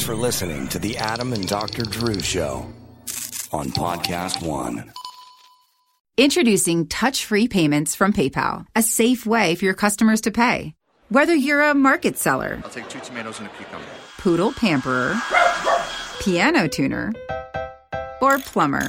Thanks for listening to the Adam and Dr. Drew Show on Podcast One. Introducing touch free payments from PayPal, a safe way for your customers to pay. Whether you're a market seller, I'll take two tomatoes and a cucumber. poodle pamperer, piano tuner, or plumber.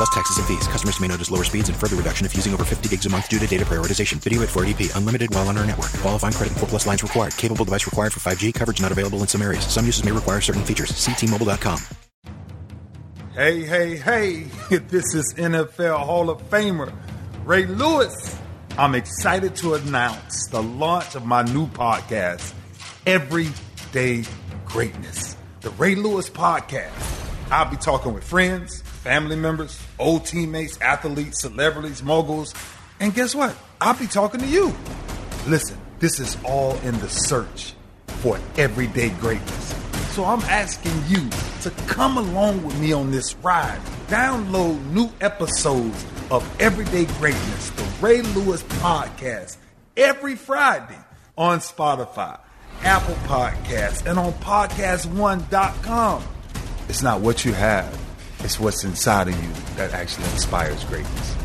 Plus taxes and fees. Customers may notice lower speeds and further reduction if using over 50 gigs a month due to data prioritization. Video at 480p. Unlimited while on our network. Qualifying credit and 4 plus lines required. Capable device required for 5G. Coverage not available in some areas. Some uses may require certain features. See T-Mobile.com. Hey, hey, hey, this is NFL Hall of Famer Ray Lewis. I'm excited to announce the launch of my new podcast, Everyday Greatness, the Ray Lewis Podcast. I'll be talking with friends, family members, old teammates, athletes, celebrities, moguls, and guess what? I'll be talking to you. Listen, this is all in the search for everyday greatness. So I'm asking you to come along with me on this ride. Download new episodes of Everyday Greatness, the Ray Lewis podcast, every Friday on Spotify, Apple Podcasts, and on PodcastOne.com. It's not what you have, it's what's inside of you that actually inspires greatness.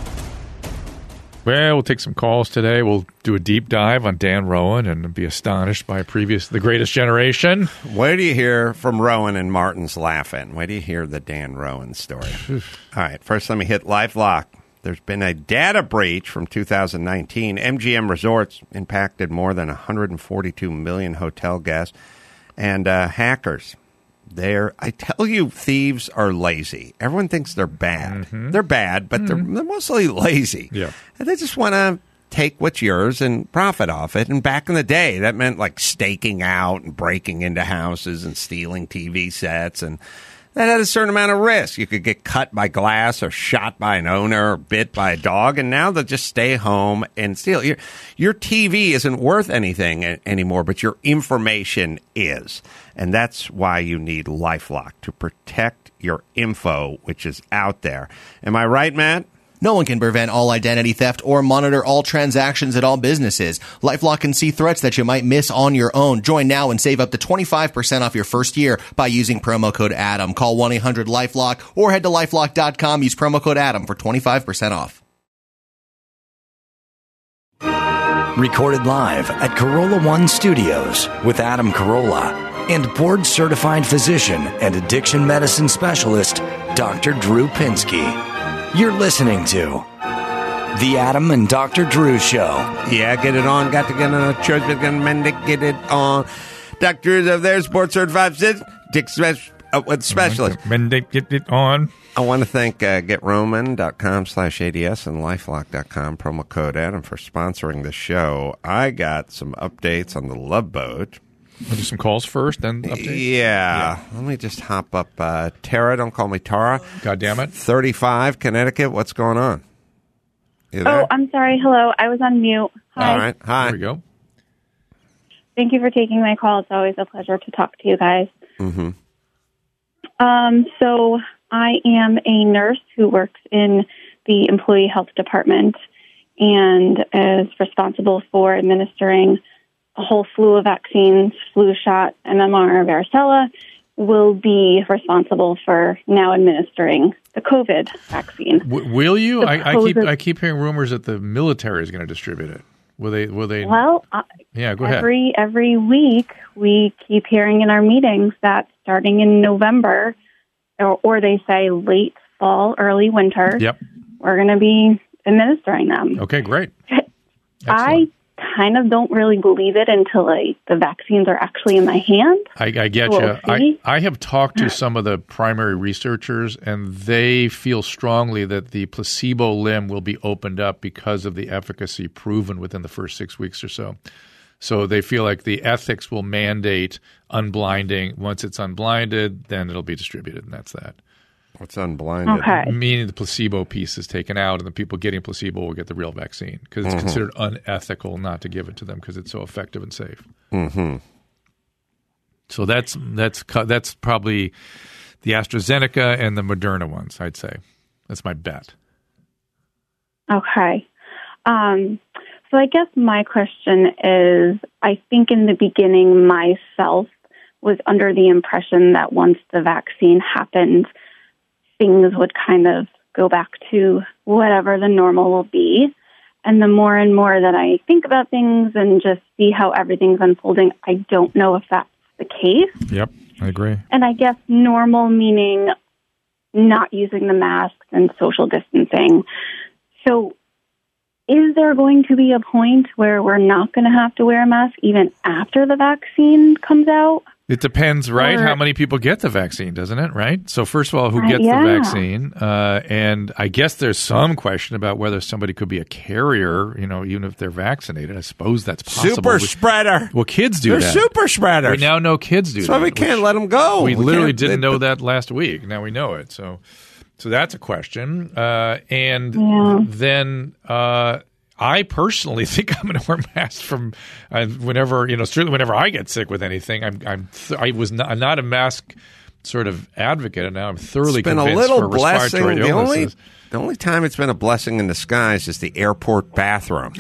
Well, we'll take some calls today. We'll do a deep dive on Dan Rowan and be astonished by previous the greatest generation. Where do you hear from Rowan and Martin's Laugh-In? Where do you hear the Dan Rowan story? All right, first let me hit LifeLock. There's been a data breach from 2019. MGM Resorts impacted more than 142 million hotel guests, and uh, hackers. They're, I tell you, thieves are lazy. Everyone thinks they're bad. Mm-hmm. They're bad, but they're, mm-hmm. they're mostly lazy. Yeah. And they just want to take what's yours and profit off it. And back in the day, that meant like staking out and breaking into houses and stealing TV sets. And that had a certain amount of risk. You could get cut by glass or shot by an owner or bit by a dog. And now they'll just stay home and steal. Your, your TV isn't worth anything anymore, but your information is. And that's why you need Lifelock to protect your info, which is out there. Am I right, Matt? No one can prevent all identity theft or monitor all transactions at all businesses. LifeLock can see threats that you might miss on your own. Join now and save up to 25% off your first year by using promo code ADAM. Call 1-800-LifeLock or head to lifelock.com. Use promo code ADAM for 25% off. Recorded live at Carolla One Studios with Adam Carolla and board certified physician and addiction medicine specialist, Dr. Drew Pinsky. You're listening to The Adam and Dr. Drew Show. Yeah, get it on. Got to get on a church. We're going to get it on. Doctors of their sports certified physician, dick spe- uh, with specialist. When they get it on. I want to thank uh, GetRoman.com slash ADS and LifeLock.com, promo code Adam, for sponsoring the show. I got some updates on the Love Boat. We'll do some calls first, then update. Yeah. Let me just hop up. Uh, Tara, don't call me Tara. God damn it. 35, Connecticut. What's going on? Oh, I'm sorry. Hello. I was on mute. Hi. All right. Hi. There we go. Thank you for taking my call. It's always a pleasure to talk to you guys. Mm-hmm. Um, so I am a nurse who works in the employee health department and is responsible for administering a whole slew of vaccines, flu shot, MMR, varicella, will be responsible for now administering the COVID vaccine. W- will you? I, I keep I keep hearing rumors that the military is going to distribute it. Will they? Will they? Well, uh, yeah, go ahead. every every week we keep hearing in our meetings that starting in November, or, or they say late fall, early winter, Yep. we're going to be administering them. Okay, great. I kind of don't really believe it until like the vaccines are actually in my hand. I, I get We'll you. I. I have talked to some of the primary researchers, and they feel strongly that the placebo limb will be opened up because of the efficacy proven within the first six weeks or so. So they feel like the ethics will mandate unblinding. Once it's unblinded, then it'll be distributed, and that's that. What's unblinded? Okay. Meaning the placebo piece is taken out, and the people getting placebo will get the real vaccine because it's Mhm. considered unethical not to give it to them because it's so effective and safe. Mm-hmm. So that's that's that's probably the AstraZeneca and the Moderna ones. I'd say that's my bet. Okay. Um, so I guess my question is I think in the beginning, myself was under the impression that once the vaccine happened, things would kind of go back to whatever the normal will be. And the more and more that I think about things and just see how everything's unfolding, I don't know if that's the case. Yep, I agree. And I guess normal meaning not using the masks and social distancing. So, is there going to be a point where we're not going to have to wear a mask even after the vaccine comes out? It depends, right? Or- How many people get the vaccine, doesn't it? Right. So first of all, who Uh, gets yeah. the vaccine? Uh, and I guess there's some question about whether somebody could be a carrier. You know, even if they're vaccinated. I suppose that's possible. Super We- spreader. Well, kids do They're that. super spreaders. We now know kids do So that. we can't let them go. We, We literally didn't they- know that last week. Now we know it. So, so that's a question. Uh, and Yeah. then uh, I personally think I'm going to wear masks from uh, whenever you know, certainly whenever I get sick with anything. I'm, I'm th- I was not, I'm not a mask sort of advocate, and now I'm thoroughly It's been a convinced little for blessing. respiratory The only the only time it's been a blessing in disguise is the airport bathroom,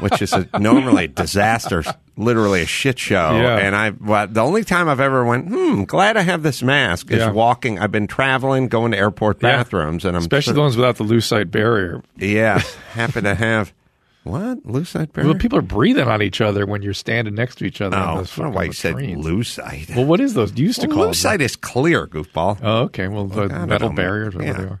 which is a, normally a disaster, literally a shit show. Yeah. And I, well, the only time I've ever went, hmm, glad I have this mask is Yeah. walking. I've been traveling, going to airport Yeah. bathrooms, and I'm especially the ones without the lucite barrier. yeah, happen to have what lucite barrier. Well, people are breathing on each other when you're standing next to each other. on Oh, those I don't why you said latrines. lucite. Well, what is those? You used to Well, call them. lucite is clear, goofball. Oh, okay. Well, the Look, metal barriers, whatever Yeah. they are.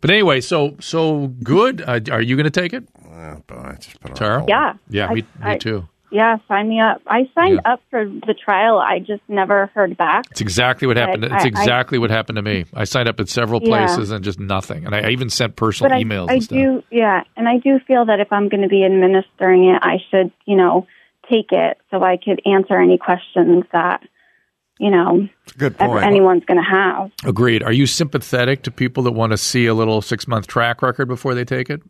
But anyway, so so good. Uh, are you going to take it, Oh, boy, I just put it on Tara? hold. Yeah. Yeah, I- me, me I- too. Yeah, sign me up. I signed Yeah. up for the trial. I just never heard back. It's exactly what happened. But it's I- exactly what happened to me. I signed up at several Yeah. places and just nothing. And I, I even sent personal but I, emails I and stuff. do, yeah, and I do feel that if I'm going to be administering it, I should, you know, take it so I could answer any questions that, you know, good point. anyone's going to have. Agreed. Are you sympathetic to people that want to see a little six month track record before they take it?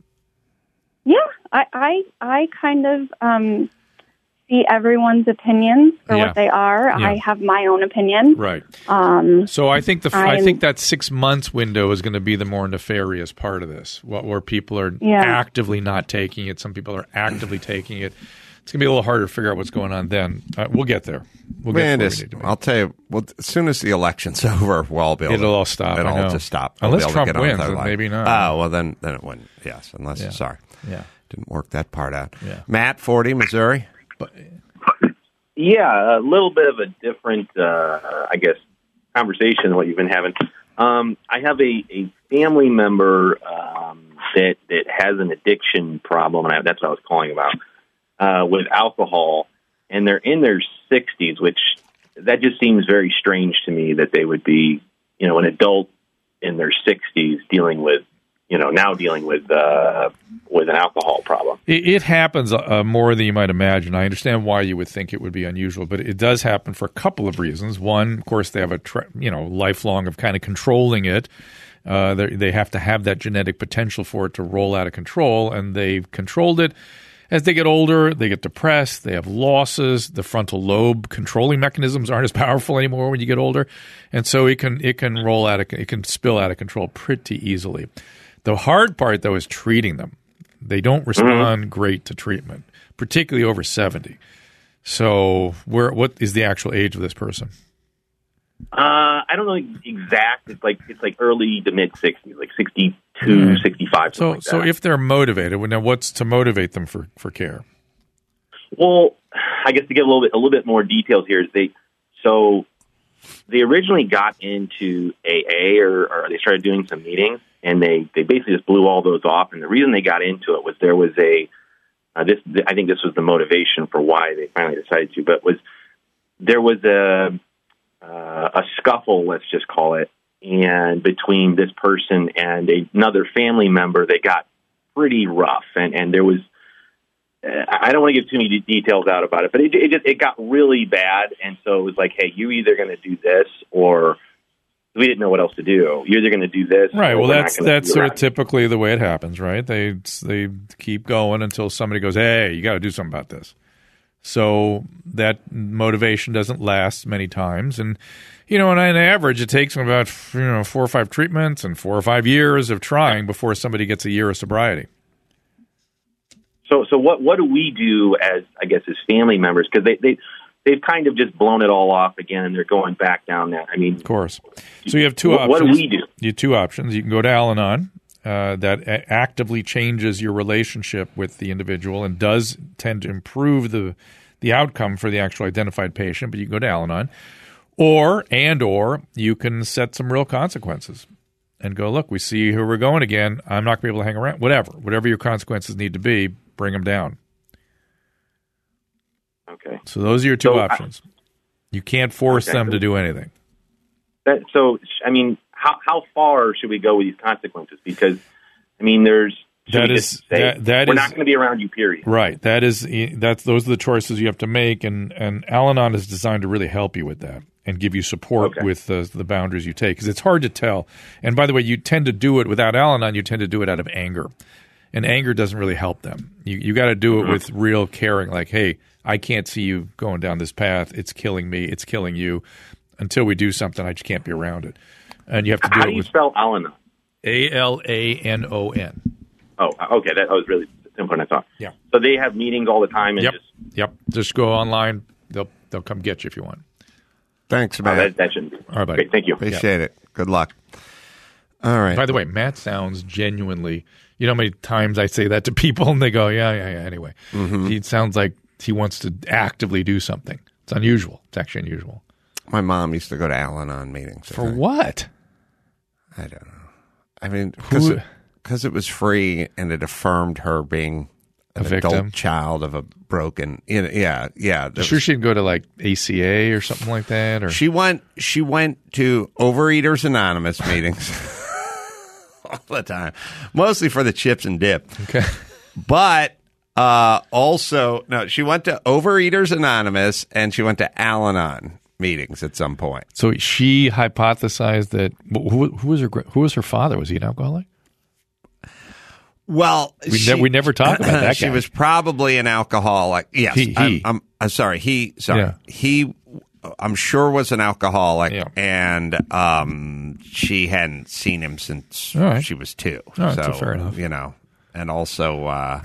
Yeah, I, I, I kind of um, see everyone's opinions for Yeah. what they are. Yeah. I have my own opinion. Right. Um, So I think the I I'm- think that six months window is going to be the more nefarious part of this, what, where people are Yeah. actively not taking it. Some people are actively taking it. It's going to be a little harder to figure out what's going on then. Uh, we'll get there. We'll get Man, where we to. I'll tell you. Well, as soon as the election's over, we'll all be able It'll to, all stop, It'll all just stop. We'll Unless Trump get wins, then maybe not. Oh well, then then it wouldn't. Yes, unless Yeah. sorry, Yeah. didn't work that part out. Yeah. Matt, forty, Missouri. Yeah, a little bit of a different, uh, I guess, conversation than what you've been having. Um, I have a, a family member um, that that has an addiction problem, and I, that's what I was calling about uh, with alcohol, and they're in their sixties, which that just seems very strange to me that they would be, you know, an adult in their sixties dealing with, you know, now dealing with uh, with an alcohol problem. It, it happens uh, more than you might imagine. I understand why you would think it would be unusual, but it does happen for a couple of reasons. One, of course, they have a you know lifelong of kind of controlling it. Uh, they they have to have that genetic potential for it to roll out of control, and they've controlled it. As they get older, they get depressed. They have losses. The frontal lobe controlling mechanisms aren't as powerful anymore when you get older, and so it can it can roll out of it can spill out of control pretty easily. The hard part, though, is treating them. They don't respond great to treatment, particularly over seventy. So, where what is the actual age of this person? Uh, I don't know exact. It's like it's like early to mid sixties, like 62, 65. So, something like that. so if they're motivated, now what's to motivate them for for care? well, I guess to give a little bit a little bit more details here is they so they originally got into AA or, or they started doing some meetings and they they basically just blew all those off. And the reason they got into it was there was a uh, this I think this was the motivation for why they finally decided to, but was there was a uh, a scuffle, let's just call it, and between this person and another family member, they got pretty rough, and and there was. Uh, I don't want to give too many details out about it, but it, it just it got really bad, and so it was like, hey, you either going to do this or we didn't know what else to do. You're either going to do this, Right. Well, that's that's sort of typically the way it happens, right? They they keep going until somebody goes, "Hey, you got to do something about this." So that motivation doesn't last many times, and you know, on an average, it takes them about you know four or five treatments and four or five years of trying before somebody gets a year of sobriety. So, so what what do we do as I guess as family members because they they they've kind of just blown it all off again and they're going back down that. I mean, Of course. So you have two What- options. what do we do? You have two options. You can go to Al-Anon. Uh, that actively changes your relationship with the individual and does tend to improve the the outcome for the actual identified patient. But you can go to Al-Anon, or and or you can set some real consequences and go. Look, we see who we're going again. I'm not going to be able to hang around. Whatever, whatever your consequences need to be, bring them down. So those are your two So I- options. You can't force Okay, them so- to do anything. That, so, I mean, how how far should we go with these consequences? Because, I mean, there's That say, that, that we're is- not going to be around you. Period. Right. That is that's those are the choices you have to make, and and Al-Anon is designed to really help you with that and give you support Okay. with the, the boundaries you take because it's hard to tell. And by the way, you tend to do it without Al-Anon. You tend to do it out of anger, and anger doesn't really help them. You you got to do it mm-hmm. with real caring, like, hey, I can't see you going down this path. It's killing me. It's killing you. Until we do something, I just can't be around it. And you have to do How it do you with spell Al-Anon? A L A N O N. Oh, okay. That was really simple than I thought. Yeah. So they have meetings all the time and Yep. just Yep. Just go online. They'll they'll come get you if you want. Thanks, oh, man. that, that shouldn't be. All right, buddy. Okay, thank you. Appreciate it. Good luck. All right. By the way, Matt sounds genuinely. You know how many times I say that to people and they go, "Yeah, yeah, yeah." Anyway, Mm-hmm. he sounds like he wants to actively do something. It's unusual. It's actually unusual. My mom used to go to Al-Anon meetings. I For think. what? I don't know. I mean, Who- because it was free and it affirmed her being an A victim? adult child of a broken. You know, yeah, yeah. Sure, was- she'd go to like ACA or something like that, or She went. She went to Overeaters Anonymous meetings all the time, mostly for the chips and dip. okay. But uh, also, no, she went to Overeaters Anonymous and she went to Al-Anon meetings at some point. So she hypothesized that who, who was her who was her father? Was he an alcoholic? Well, We ne- we never talk about that she guy. was probably an alcoholic. Yes, He- I'm, he. I'm, I'm sorry. He, sorry, Yeah. he. I'm sure was an alcoholic, Yeah. and um, she hadn't seen him since right. she was two. Right, so so fair enough. you know, and also uh,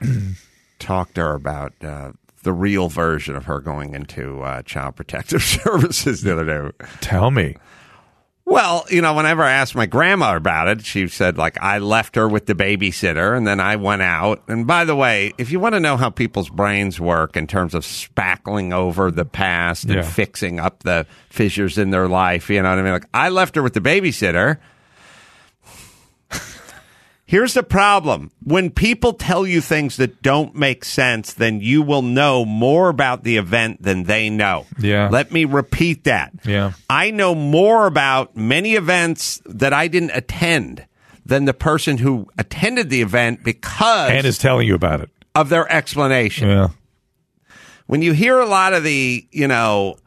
talked to her about uh, the real version of her going into uh, child protective services the other day. Tell me. Well, you know, whenever I asked my grandma about it, she said, like, I left her with the babysitter and then I went out. And by the way, if you want to know how people's brains work in terms of spackling over the past and fixing up the fissures in their life, you know what I mean? Like, I left her with the babysitter. Here's the problem. When people tell you things that don't make sense, then you will know more about the event than they know. Yeah. Let me repeat that. Yeah. I know more about many events that I didn't attend than the person who attended the event because And is telling you about it. of their explanation. Yeah. When you hear a lot of the, you know,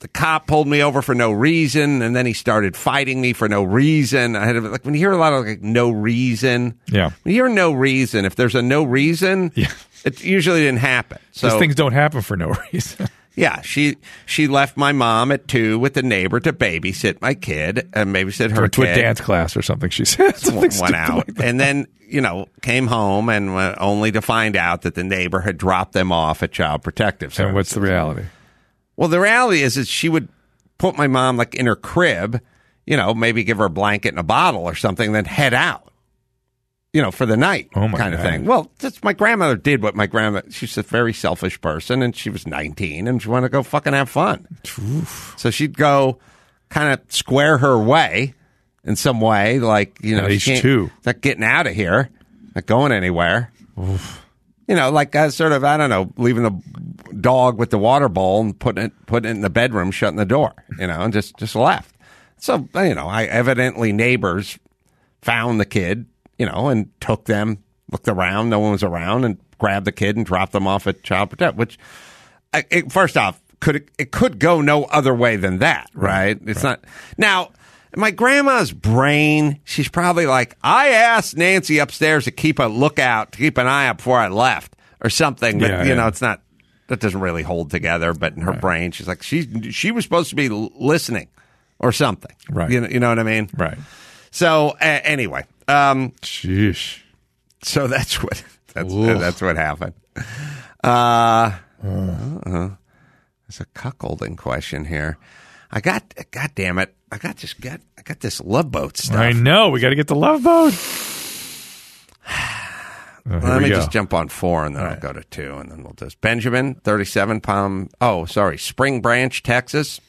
the cop pulled me over for no reason and then he started fighting me for no reason. I had like when you hear a lot of like no reason. Yeah. When you hear no reason, if there's a no reason, Yeah. it usually didn't happen. So things don't happen for no reason. Yeah, she she left my mom at two with the neighbor to babysit my kid and babysit her to a dance class or something. She said something went out, like and then you know came home and only to find out that the neighbor had dropped them off at Child Protective Services. And what's the reality? Well, the reality is that she would put my mom like in her crib, you know, maybe give her a blanket and a bottle or something, then head out, you know, for the night, Oh, kind of thing. Well, that's my grandmother did what my grandma. She's a very selfish person, and she was 19 and she wanted to go fucking have fun. So she'd go kind of square her way in some way, like you know, At she two. not getting out of here, not going anywhere. You know, like uh, sort of, I don't know, leaving the dog with the water bowl and putting it putting it in the bedroom, shutting the door. You know, and just just left. So you know, I evidently neighbors found the kid. You know, and took them, looked around, no one was around, and grabbed the kid and dropped them off at Child Protect. Which, I, it, first off, could it, it could go no other way than that, right? It's not now. My grandma's brain, she's probably like, I asked Nancy upstairs to keep a lookout, to keep an eye out before I left or something. But, Yeah, you yeah. know, it's not, that doesn't really hold together. But in her brain, she's like, she, she was supposed to be listening or something. Right. You know, you know what I mean? Right. So, uh, anyway, um, Sheesh. so that's what, that's, Oof. that's what happened. Uh, uh, there's a cuckolding question here. I got, God damn it. I got this, got, I got this love boat stuff. I know. We got to get the love boat. Here Let me go. just jump on four and then I'll go to two and then we'll just Benjamin, thirty seven Palm oh, sorry, Spring Branch, Texas.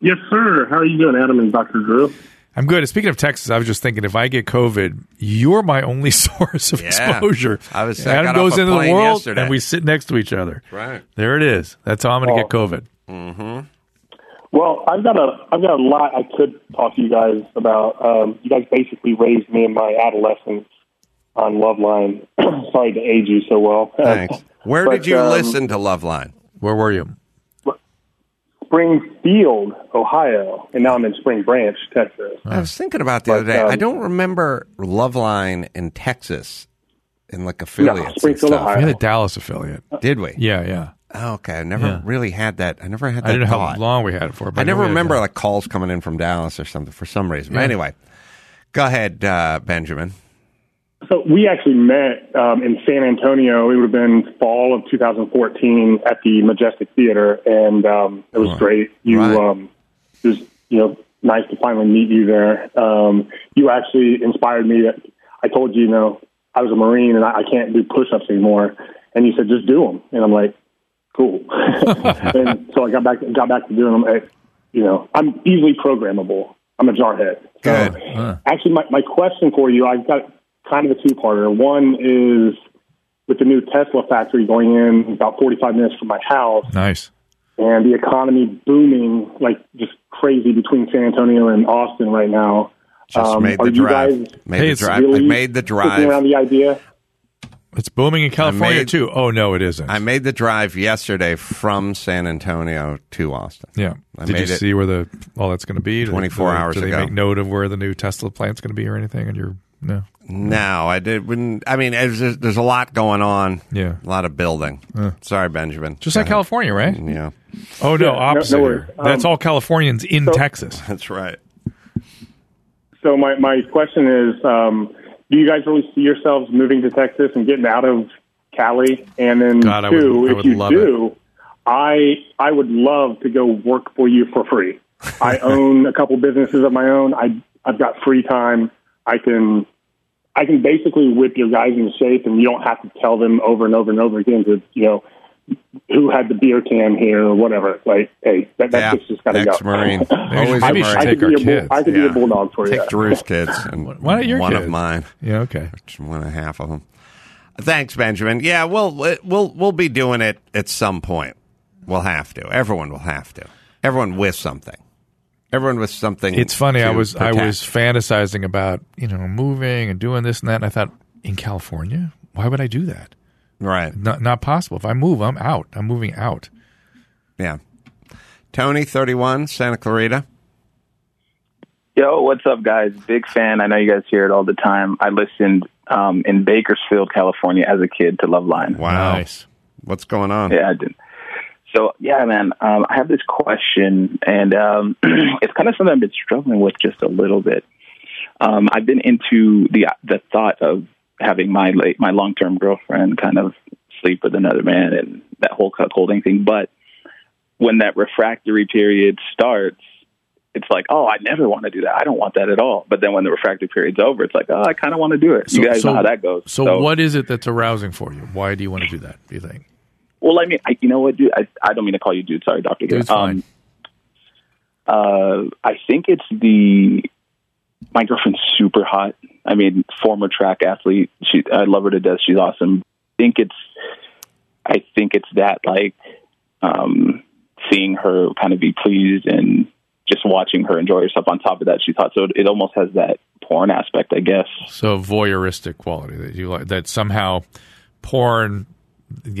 Yes, sir. How are you doing, Adam and Dr. Drew? I'm good. Speaking of Texas, I was just thinking if I get COVID, you're my only source of Yeah. exposure. I was- I Adam got goes into the world yesterday. and we sit next to each other. Right. There it is. That's how I'm going to get COVID. Mm-hmm. Well, I've got a I've got a lot I could talk to you guys about. Um, you guys basically raised me in my adolescence on Loveline. Sorry to age you so well. Thanks. Where But, did you um, listen to Loveline? Where were you? Springfield, Ohio, and now I'm in Spring Branch, Texas. I was thinking about the But, other day. I um, don't remember Loveline in Texas in like affiliates. and Springfield, stuff. Ohio. We had a Dallas affiliate. Did we? Yeah, yeah. Oh, okay. I never Yeah. really had that. I never had that I didn't know how long we had it for. But I never remember like calls coming in from Dallas or something for some reason. But anyway, go ahead, uh, Benjamin. So we actually met um, in San Antonio. It would have been fall of 2014 at the Majestic Theater, and um, it was Right. great. You, Right. um, it was you know nice to finally meet you there. Um, you actually inspired me. That I told you, you know, I was a Marine and I, I can't do push-ups anymore, and you said just do them, and I'm like, cool. and so I got back got back to doing them. I, you know, I'm easily programmable. I'm a jarhead. So, Good. Actually, my, my question for you, I've got kind of a two-parter. One is with the new Tesla factory going in about 45 minutes from my house Nice. and the economy booming like just crazy between San Antonio and Austin right now. Just um, made the drive. guys Made Hey, the drive. really I made the kicking around drive. the idea? It's booming in California made- too. Oh no, it isn't. I made the drive yesterday from San Antonio to Austin. yeah. I Did you made it- see where the all that's going to be? 24 do they- hours do they ago. make note of where the new Tesla plant's going to be or anything? And you're no. No, I did. When, I mean, there's, there's a lot going on. Yeah. a lot of building. Sorry, Benjamin. Just Go like ahead. California, right? Yeah, Oh no, Yeah, no- opposite. no worries. here. That's Um, all Californians in so- Texas. that's right. So my, my question is, um, do you guys really see yourselves moving to Texas and getting out of Cali? And then God, I two, would- I if you love do, I I would love to go work for you for free. I own a couple businesses of my own. I I've got free time. I can I can basically whip your guys in shape, and you don't have to tell them over and over and over again to you know who had the beer can here or whatever. Like, hey, that, Yeah, that's just got to go. ex-Marine. Always I, a Maybe Marine. should I take could our be a bull, kids. I could Yeah. be a bulldog for you. Take Drew's kids and Why not your one of mine. Yeah. Okay. One and a half of them. Thanks, Benjamin. Yeah, we'll uh, we'll we'll be doing it at some point. We'll have to. Everyone will have to. Everyone with something. Everyone with something. It's funny. I to was I was fantasizing about you know moving and doing this and that, and I thought in California, why would I do that? right. Not not possible. If I move, I'm out. I'm moving out. Yeah. Tony, thirty-one, Santa Clarita. Yo, what's up, guys? Big fan. I know you guys hear it all the time. I listened um, in Bakersfield, California, as a kid to Loveline. Wow. Nice. What's going on? Yeah, I did. So, yeah, man, um, I have this question, and um, it's kind of something I've been struggling with just a little bit. Um, I've been into the the thought of having my late, my long term girlfriend kind of sleep with another man and that whole cuckolding thing. But when that refractory period starts, it's like, oh, I never want to do that. I don't want that at all. But then when the refractory period's over, it's like, oh, I kind of want to do it. you guys know how that goes. So, what is it that's arousing for you? Why do you want to do that? Do you think? Well, I mean, I, you know what, dude? I, I don't mean to call you dude. Sorry, Doctor. Dude's fine. uh, I think it's the my girlfriend's super hot. I mean, former track athlete. She, I love her to death. She's awesome. think it's I think it's that like um, seeing her kind of be pleased and just watching her enjoy herself. On top of that, she thought so. It almost has that porn aspect, I guess. So voyeuristic quality that you like that somehow porn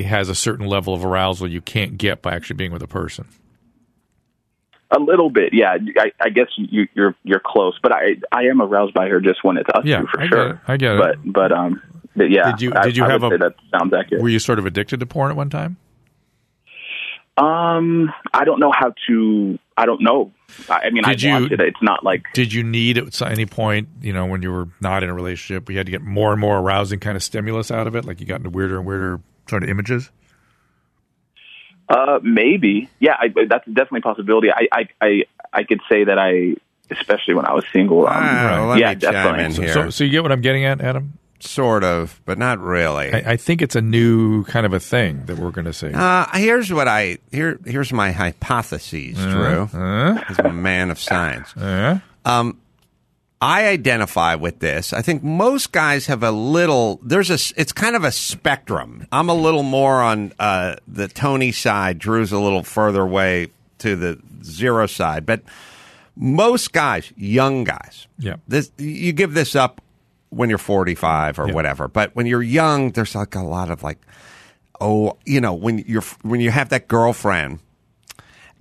has a certain level of arousal you can't get by actually being with a person. A little bit, yeah. I, I guess you, you're you're close, but I I am aroused by her just when it's us Yeah, two for I get sure. it. I get it. But but um, but yeah. Did you did you I have would a that sounds accurate. Were you sort of addicted to porn at one time? Um, I don't know how to. I don't know. I I mean, Did I you- it. It's not like Did you need at any point, you know, when you were not in a relationship, you had to get more and more arousing kind of stimulus out of it, like you got into weirder and weirder sort of images? Uh, maybe. Yeah, I, that's definitely a possibility. I, I, I, I could say that I, especially when I was single. Um, Ah, let yeah, me chime definitely. in So, here. so, so you get what I'm getting at, Adam? Sort of, but not really. I, I think it's a new kind of a thing that we're going to see. Uh, here's what I here. Here's my hypotheses, Drew. Uh, As a man of science, uh, um, I identify with this. I think most guys have a little. There's a. It's kind of a spectrum. I'm a little more on uh, the Tony side. Drew's a little further away to the zero side, but most guys, young guys, yeah. this you give this up when you're 45 or Yeah. whatever but when you're young there's like a lot of like oh you know when you're when you have that girlfriend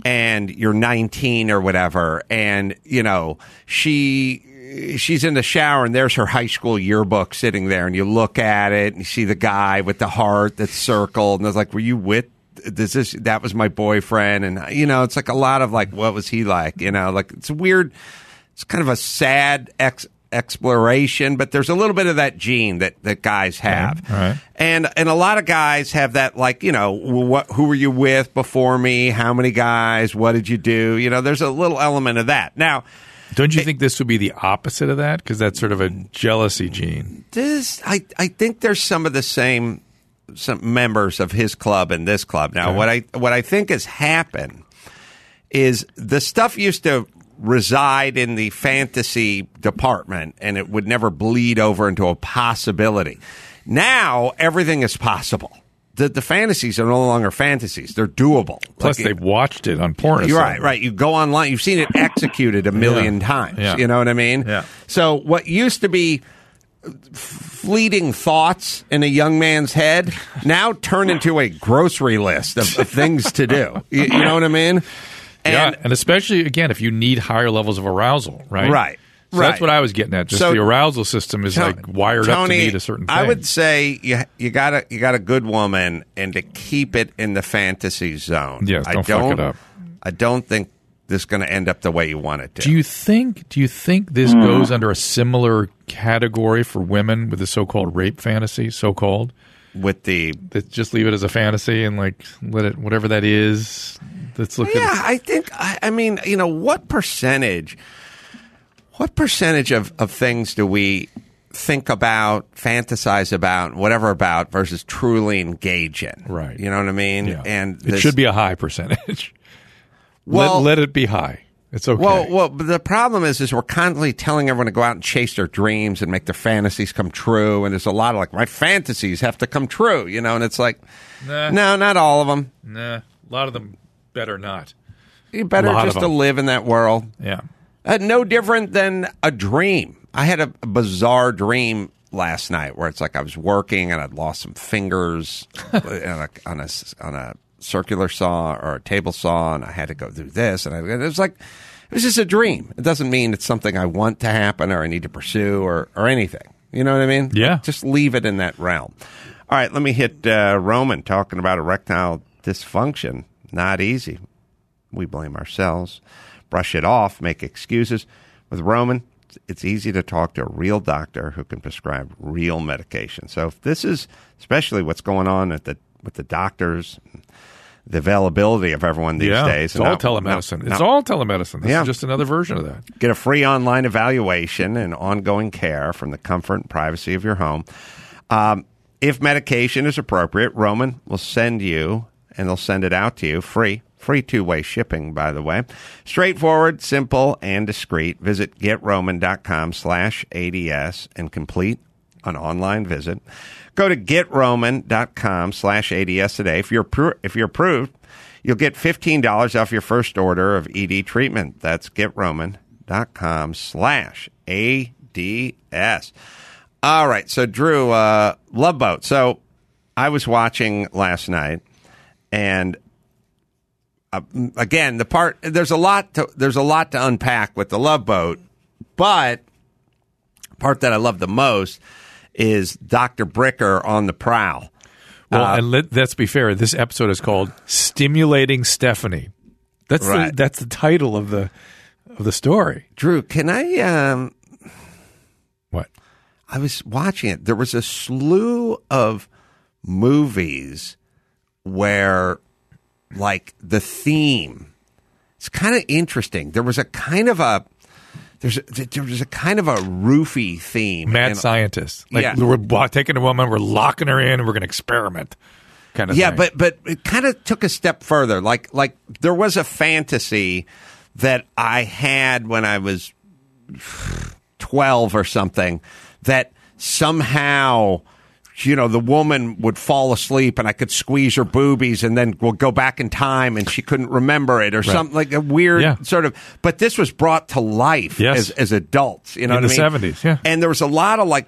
and you're 19 or whatever and you know she she's in the shower and there's her high school yearbook sitting there and you look at it and you see the guy with the heart that's circled and it's like were you with this that was my boyfriend and you know it's like a lot of like what was he like you know like it's weird it's kind of a sad ex- exploration, but there's a little bit of that gene that, that guys have. right. And and a lot of guys have that like, you know, what who were you with before me? How many guys? What did you do? You know, there's a little element of that. Now, Don't you think this would be the opposite of that? Because that's sort of a jealousy gene. this I I think there's some of the same some members of his club and this club. Now, Okay. what I what I think has happened is the stuff used to reside in the fantasy department and it would never bleed over into a possibility. Now everything is possible. The, the fantasies are no longer fantasies; they're doable. Plus, Like, they've watched it on porn. you're right, right. You go online, you've seen it executed a million Yeah. times. Yeah. You know what I mean? Yeah. So what used to be fleeting thoughts in a young man's head now turn into a grocery list of, of things to do. You, you know what I mean? yeah, and especially again if you need higher levels of arousal, right? Right. So Right. that's what I was getting at. Just So- the arousal system is To- like wired up to need a certain thing. I would say you you got a you got a good woman, and to keep it in the fantasy zone. Yes, I don't fuck it up. I don't think this is going to end up the way you want it to. Do you think? Do you think this hmm. goes under a similar category for women with the so-called rape fantasy, so-called? with the That just leave it as a fantasy and like let it whatever that is. Let's look yeah, at. I think. I, I mean, you know, what percentage? What percentage of of things do we think about, fantasize about, whatever about, versus truly engage in? Right. You know what I mean? Yeah. And it should be a high percentage. Well- let, let it be high. It's okay. Well, well, but the problem is, is we're constantly telling everyone to go out and chase their dreams and make their fantasies come true. And there's a lot of like, my fantasies have to come true, you know. And it's like, Nah. no, not all of them. nah, a lot of them better not. You better just to live in that world. Yeah. Uh, no different than a dream. I had a bizarre dream last night where it's like I was working and I'd lost some fingers on, a, on a on a circular saw or a table saw, and I had to go do this, and I, it was like it was just a dream. It doesn't mean it's something I want to happen or I need to pursue or or anything. You know what I mean? Yeah. Just leave it in that realm. All right, let me hit uh, Roman talking about erectile dysfunction. Not easy we blame ourselves, brush it off, make excuses. With Roman, it's easy to talk to a real doctor who can prescribe real medication. So if this is especially what's going on at the with the doctors, the availability of everyone these yeah. days. It's all telemedicine. it's all telemedicine. This Yeah. is just another version of that. Get a free online evaluation and ongoing care from the comfort and privacy of your home. Um, if medication is appropriate, Roman will send you, and they'll send it out to you free. Free two way shipping, by the way. Straightforward, simple, and discreet. Visit getroman.com slash ADS and complete an online visit. Go to getroman.com slash ADS today. If you're, if you're approved, you'll get $15 off your first order of ED treatment. That's getroman.com slash ADS. All right. So, Drew, uh, Love Boat. So, I was watching last night, and uh, again, the part there's a lot to there's a lot to unpack with the Love Boat, but part that I love the most is Doctor Bricker on the prowl. Well, Uh, and let, let's be fair. This episode is called "Stimulating Stephanie." That's Right. the, that's the title of the of the story. Drew, can I? Um, what? I was watching it. There was a slew of movies where, like, the theme. It's kind of interesting. There was a kind of a. There's a, there was a kind of a roofy theme. Mad And- scientist. Like Yeah. we're taking a woman, we're locking her in, and we're going to experiment. Kind of yeah, thing. but but it kind of took a step further. Like like there was a fantasy that I had when I was twelve or something that somehow. You know, the woman would fall asleep and I could squeeze her boobies and then we'll go back in time and she couldn't remember it or Right. something like a weird Yeah. sort of. But this was brought to life Yes. as, as adults. You know In what the I mean? 70s, yeah. And there was a lot of like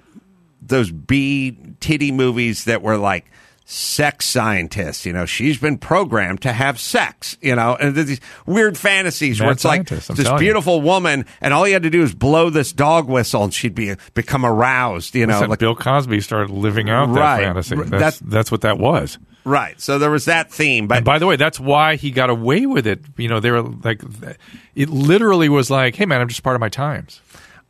those B titty movies that were like sex scientists. You know, she's been programmed to have sex. You know, and these weird fantasies where it's like I'm this telling you. beautiful woman, and all you had to do is blow this dog whistle, and she'd be become aroused. You know, like Bill Cosby started living out Right. that fantasy. That's, that's- that's what that was. right. So there was that theme, but And by the way, that's why he got away with it. You know, they were like, it literally was like, hey man, I'm just part of my times.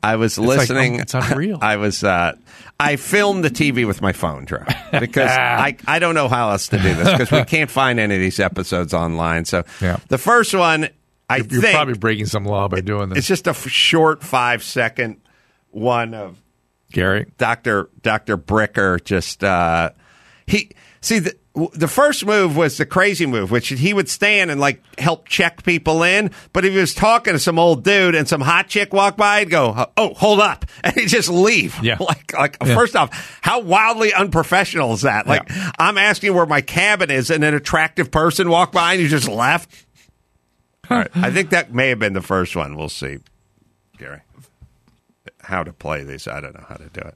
I was like, listening. um, it's unreal. I was. Uh, I filmed the TV with my phone, Drew, because I I don't know how else to do this because we can't find any of these episodes online. So Yeah. the first one, I You're think probably breaking some law by doing this. it's just a f- short five second one of Gary. Doctor Doctor Bricker. Just uh, he see the. The first move was the crazy move, which he would stand and like help check people in. But if he was talking to some old dude and some hot chick walked by, he'd go, "Oh, oh hold up," and he'd just leave. Yeah. like like Yeah. first off, how wildly unprofessional is that? Like I'm asking where my cabin is, and an attractive person walked by and you just left. All right, I think that may have been the first one. We'll see, Gary. How to play these? I don't know how to do it.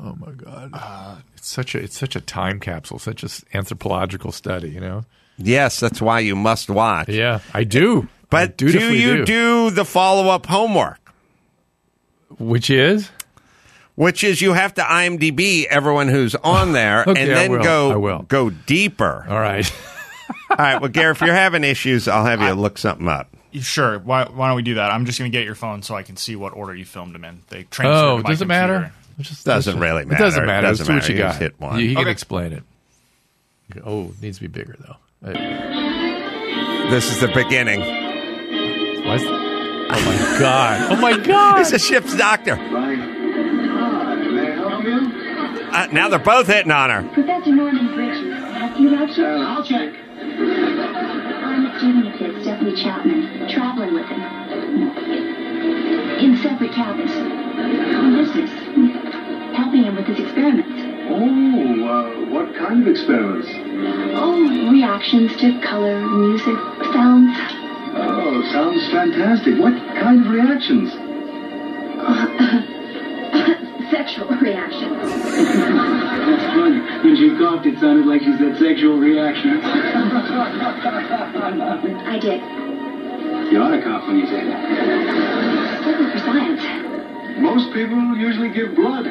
Oh my god, ah, it's such a it's such a time capsule, such an anthropological study. You know. Yes, that's why you must watch. Yeah, I do. I But do you do, the follow up homework? Which is? Which is you have to IMDb everyone who's on there Okay, and I then will. go I will. go deeper. All right. All right. Well, Gary, if you're having issues, I'll have you look something up. Sure. Why, why don't we do that? I'm just going to get your phone so I can see what order you filmed them in. They transferred Oh, to my does it matter? Computer. It just- Doesn't just- really It matter. doesn't matter. Doesn't Let's what matter. you You got. just hit one. You, he can explain it. Oh, it needs to be bigger though. Uh, This is the beginning. why is- oh my god! Oh my god! it's a ship's doctor. Uh, now they're both hitting on her. Professor Norman Bridges, have you actually? I'll check. I'm a student of his, Stephanie Chapman, traveling with him. In separate cabins. Kind of experiments? Oh, reactions to color, music, sounds. Oh, sounds fantastic. What kind of reactions? Sexual reactions. That's funny. When she coughed, it sounded like she said sexual reaction. I did. You ought to cough when you say that. Looking for science. Most people usually give blood.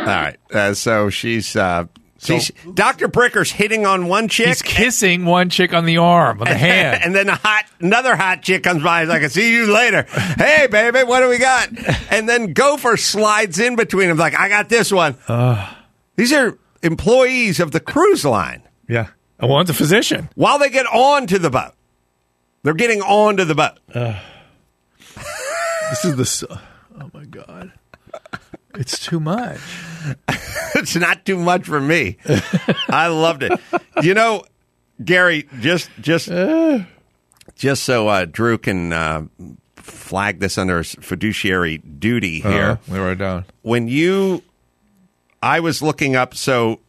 All right. Uh, so she's. Uh, she's Dr. Bricker's hitting on one chick. He's kissing one chick on the arm, on the hand. and then a hot, another hot chick comes by. He's like, "I see you later." hey, baby, what do we got? And then Gopher slides in between them, like, "I got this one." These are employees of the cruise line. yeah. I want the physician. While they get onto the boat, they're getting onto the boat. This is the. Oh my god! It's too much. it's not too much for me. I loved it. You know, Gary, just just just so uh, Drew can uh, flag this under fiduciary duty Uh, here. we write it down. When you, I was looking up, so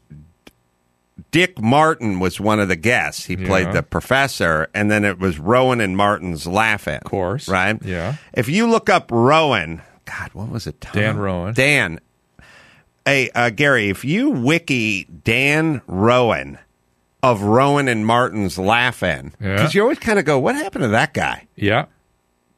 Dick Martin was one of the guests. He played Yeah. the professor, and then it was Rowan and Martin's Laugh-In. Of course. Right? Yeah. If you look up Rowan, God, what was it? Tom? Dan Rowan. Dan. Hey, uh, Gary, if you wiki Dan Rowan of Rowan and Martin's Laugh-In, Yeah. because you always kind of go, what happened to that guy? Yeah.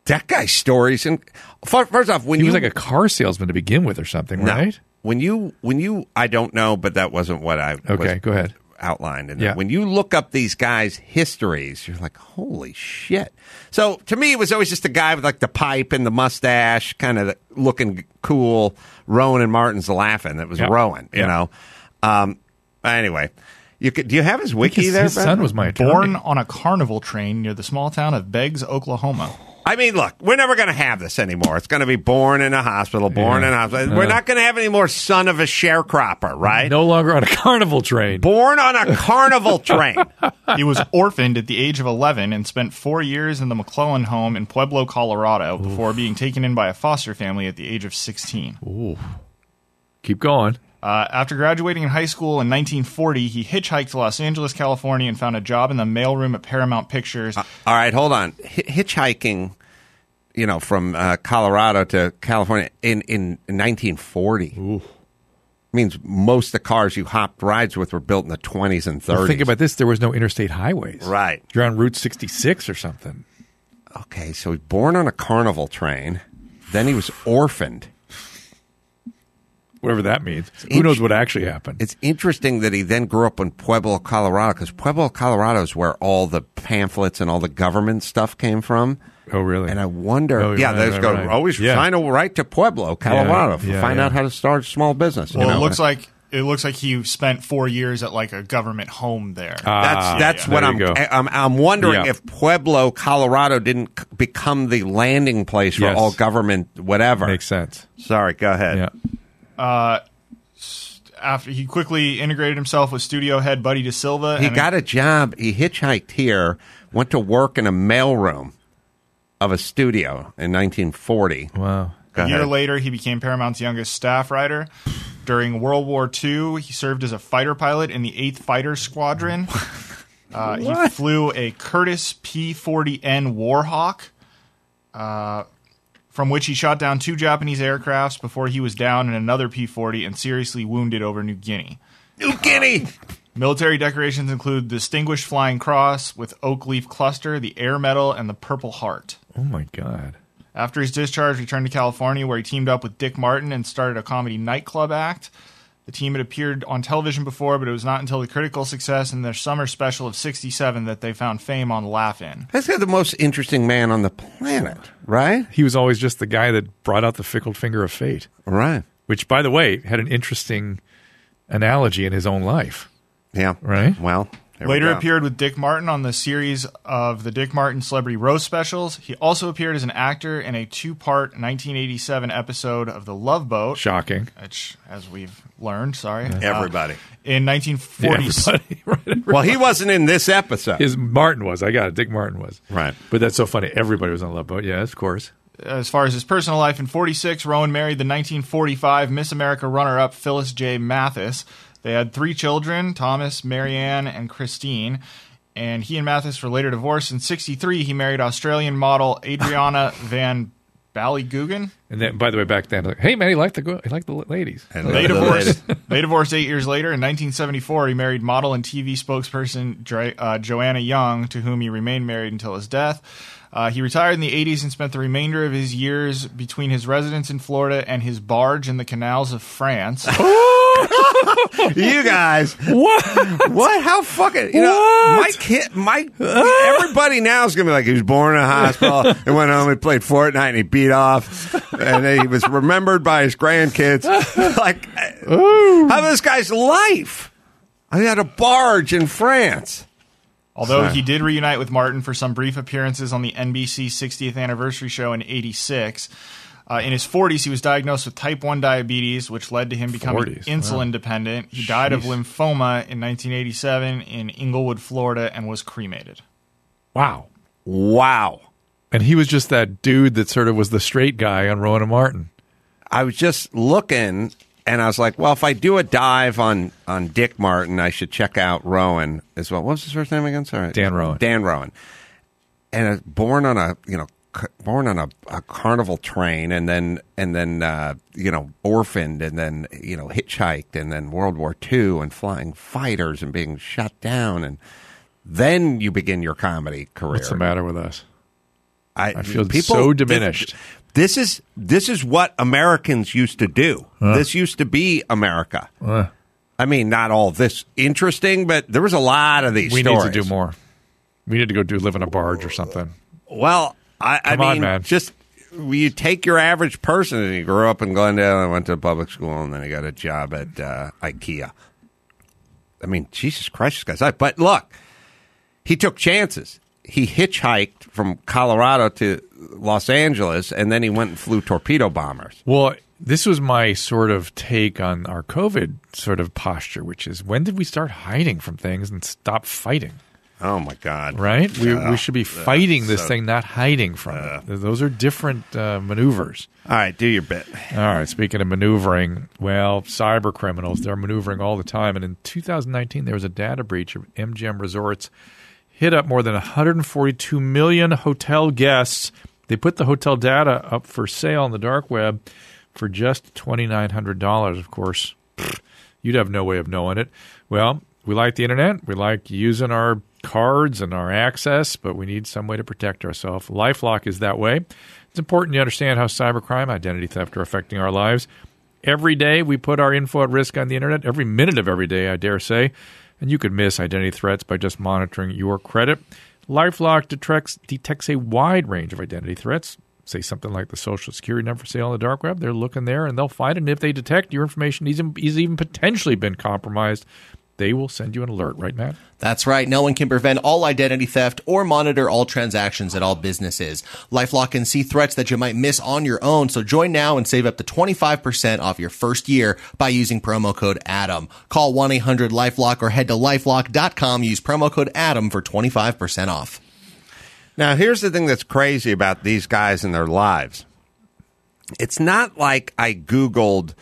That guy's stories. And first off, when he you was like a car salesman to begin with or something, No. right? When you when you I don't know, but that wasn't what I Okay, was go ahead. Outlined. And Yeah. when you look up these guys' histories, you're like, holy shit. So to me, it was always just a guy with like the pipe and the mustache, kind of looking cool. Rowan and Martin's Laugh-In. That was Yeah. Rowan, you Yeah. know. Um, anyway, you could, do you have his wiki his- there? his Ben? son was my attorney. Born on a carnival train near the small town of Beggs, Oklahoma. I mean, look, we're never going to have this anymore. It's going to be born in a hospital, born Yeah. in a hospital. Uh. we're not going to have any more son of a sharecropper, right? No longer on a carnival train. Born on a carnival train. He was orphaned at the age of 11 and spent four years in the McClelland home in Pueblo, Colorado, before being taken in by a foster family at the age of 16. Ooh. Keep going. Uh, after graduating in high school in 1940, he hitchhiked to Los Angeles, California, and found a job in the mailroom at Paramount Pictures. All right, hold on. Hi hitchhiking, you know, from uh, Colorado to California in, in 1940 means most of the cars you hopped rides with were built in the 20s and 30s. Well, think about this. There was no interstate highways. Right. You're on Route 66 or something. Okay, so he was born on a carnival train. Then he was orphaned. Whatever that means. Who knows what actually happened? It's interesting that he then grew up in Pueblo, Colorado, because Pueblo, Colorado is where all the pamphlets and all the government stuff came from. Oh, really? And I wonder, Oh, yeah, right, there's right, go right. always Yeah. sign a right to Pueblo, Colorado, yeah, find yeah. out how to start a small business. you well, know? it looks like it looks like he spent four years at like a government home there. That's Ah, that's yeah. what I'm. I'm I'm wondering Yeah. if Pueblo, Colorado, didn't c- become the landing place for Yes. all government whatever. Makes sense. Sorry, go ahead. Yeah. Uh, after he quickly integrated himself with studio head Buddy DeSylva. He and got a job. He hitchhiked here, went to work in a mailroom of a studio in 1940. Wow. Go A year ahead. later, he became Paramount's youngest staff writer. During World War II, he served as a fighter pilot in the 8th Fighter Squadron. Uh, he flew a Curtiss P 40N Warhawk, uh, from which he shot down two Japanese aircrafts before he was down in another P 40 and seriously wounded over New Guinea. New Guinea. Military decorations include the Distinguished Flying Cross with Oak Leaf Cluster, the Air Medal, and the Purple Heart. Oh, my God. After his discharge, he returned to California, where he teamed up with Dick Martin and started a comedy nightclub act. The team had appeared on television before, but it was not until the critical success in their summer special of '67 that they found fame on Laugh-In. That's the most interesting man on the planet, right? He was always just the guy that brought out the fickled finger of fate. Right. Which, by the way, had an interesting analogy in his own life. Yeah. Right? Well, there Later appeared with Dick Martin on the series of the Dick Martin Celebrity Roast specials. He also appeared as an actor in a two-part 1987 episode of The Love Boat. Shocking. Which, as we've learned, sorry, Everybody. Uh, in 1940s. Everybody. Well, he wasn't in this episode. His Martin was. I got it. Dick Martin was. Right. But that's so funny. Everybody was on Love Boat. Yes, of course. As far as his personal life, in 46, Rowan married the 1945 Miss America runner-up Phyllis J. Mathis. They had three children, Thomas, Marianne, and Christine. And he and Mathis were later divorced. In 63, he married Australian model Adriana Van Ballegooyen. And then, by the way, back then, like, hey man, he liked the go- he liked the ladies. They divorced. they divorced eight years later. In 1974, he married model and TV spokesperson Dra- uh, Joanna Young, to whom he remained married until his death. Uh, he retired in the 80s and spent the remainder of his years between his residence in Florida and his barge in the canals of France. you guys, what? What? How fucking? You know, my kid, my everybody now is gonna be like, he was born in a hospital and went home and played Fortnite and he beat off, and he was remembered by his grandkids. like, how about this guy's life? I mean, had a barge in France. Although Sorry. he did reunite with Martin for some brief appearances on the NBC 60th anniversary show in 86. Uh, in his 40s, he was diagnosed with type 1 diabetes, which led to him becoming 40s, insulin wow. dependent. He died of lymphoma in 1987 in Englewood, Florida, and was cremated. Wow. Wow. And he was just that dude that sort of was the straight guy on Rowan and Martin. I was just looking, and I was like, well, if I do a dive on on Dick Martin, I should check out Rowan as well. What was his first name again? Sorry, Dan Rowan. Dan Rowan, and born on a you know c- born on a, a carnival train, and then and then uh, you know orphaned, and then you know hitchhiked, and then World War II, and flying fighters, and being shot down, and then you begin your comedy career. What's the matter with us? I, I feel so diminished. This is this is what Americans used to do. Huh. This used to be America. Uh, I mean, not all this interesting, but there was a lot of these we stories. need to do more. We need to go do live in a barge or something. Well, I, I Come on, mean, man. just you take your average person and he grew up in Glendale and went to public school and then he got a job at uh, IKEA. I mean, Jesus Christ, this guy's But look, he took chances. He hitchhiked from Colorado to Los Angeles and then he went and flew torpedo bombers. Well, this was my sort of take on our COVID sort of posture, which is when did we start hiding from things and stop fighting? Oh my God! Right? We we should be fighting this So- thing, not hiding from it. Those are different uh, maneuvers. All right, do your bit. All right. Speaking of maneuvering, well, cyber criminals, they're maneuvering all the time. And in 2019, there was a data breach of MGM Resorts, hit up more than 142 million hotel guests. They put the hotel data up for sale on the dark web for just $2,900. Of course, you'd have no way of knowing it. Well, we like the internet. We like using our cards and our access, but we need some way to protect ourselves. Lifelock is that way. It's important you understand how cybercrime, identity theft are affecting our lives. Every day we put our info at risk on the internet, every minute of every day, I dare say, and you could miss identity threats by just monitoring your credit. Lifelock detects, detects a wide range of identity threats. Say something like the social security number for sale on the dark web. They're looking there and they'll find it. And if they detect your information even, even potentially been compromised, they will send you an alert, right, Matt? That's right. No one can prevent all identity theft or monitor all transactions at all businesses. LifeLock can see threats that you might miss on your own. So join now and save up to 25% off your first year by using promo code ADAM. Call 1-800-LifeLock or head to lifelock.com. Use promo code ADAM for 25% off. Now, here's the thing that's crazy about these guys and their lives. It's not like I Googled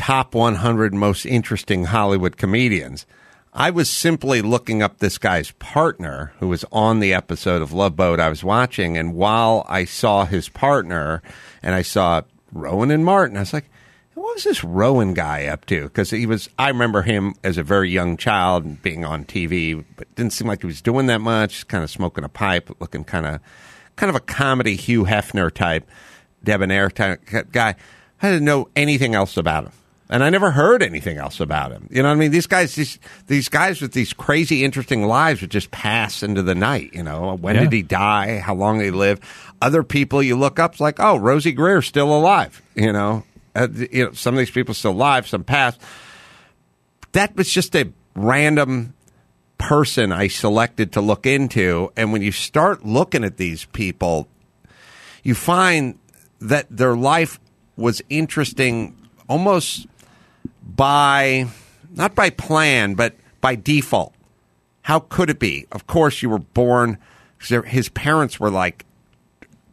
top 100 most interesting Hollywood comedians. I was simply looking up this guy's partner who was on the episode of Love Boat I was watching. And while I saw his partner and I saw Rowan and Martin, I was like, what was this Rowan guy up to? Because he was, I remember him as a very young child being on TV, but didn't seem like he was doing that much. Kind of smoking a pipe, looking kind of, kind of a comedy Hugh Hefner type, debonair type guy. I didn't know anything else about him, and I never heard anything else about him. You know what I mean? These guys, these, these guys with these crazy, interesting lives would just pass into the night. You know, when Yeah. did he die? How long did he live? Other people you look up, it's like, oh, Rosey Grier's still alive. You know, uh, you know, some of these people still alive, some passed. That was just a random person I selected to look into, and when you start looking at these people, you find that their life was interesting almost by not by plan, but by default. How could it be? Of course, you were born. His parents were like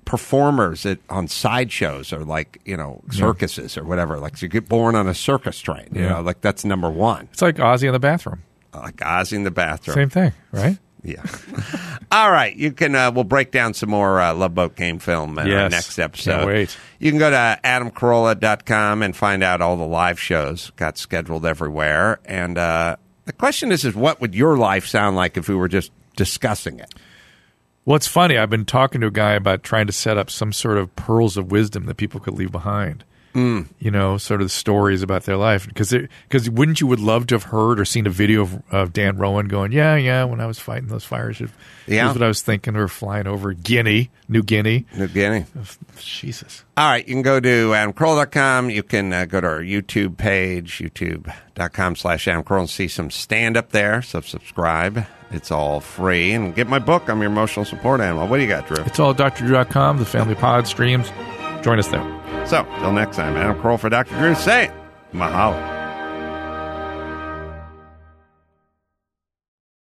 performers at, on sideshows or like you know circuses or whatever. Like so you get born on a circus train. You Yeah. know, like that's number one. It's like Ozzy in the bathroom. Like Ozzy in the bathroom. Same thing, right? Yeah. All right. You can. Uh, we'll break down some more uh, Love Boat game film in our Yes. next episode. Can't wait. You can go to adamcarolla.com and find out all the live shows got scheduled everywhere. And uh, the question is, is what would your life sound like if we were just discussing it? Well, it's funny. I've been talking to a guy about trying to set up some sort of pearls of wisdom that people could leave behind. Mm. You know, sort of stories about their life. Because because wouldn't you would love to have heard or seen a video of, of Dan Rowan going, yeah, yeah, when I was fighting those fires, Yeah. here's what I was thinking. Were flying over Guinea, New Guinea. New Guinea. Jesus. All right, you can go to adamcarolla.com. You can uh, go to our YouTube page, youtube.com slash adamcarolla, and see some stand-up there. So subscribe. It's all free. And get my book, I'm Your Emotional Support Animal. What do you got, Drew? It's all drdrew.com, the family pod streams. Join us there. So, till next time, Adam Carolla for Dr. Drew saying, mahalo.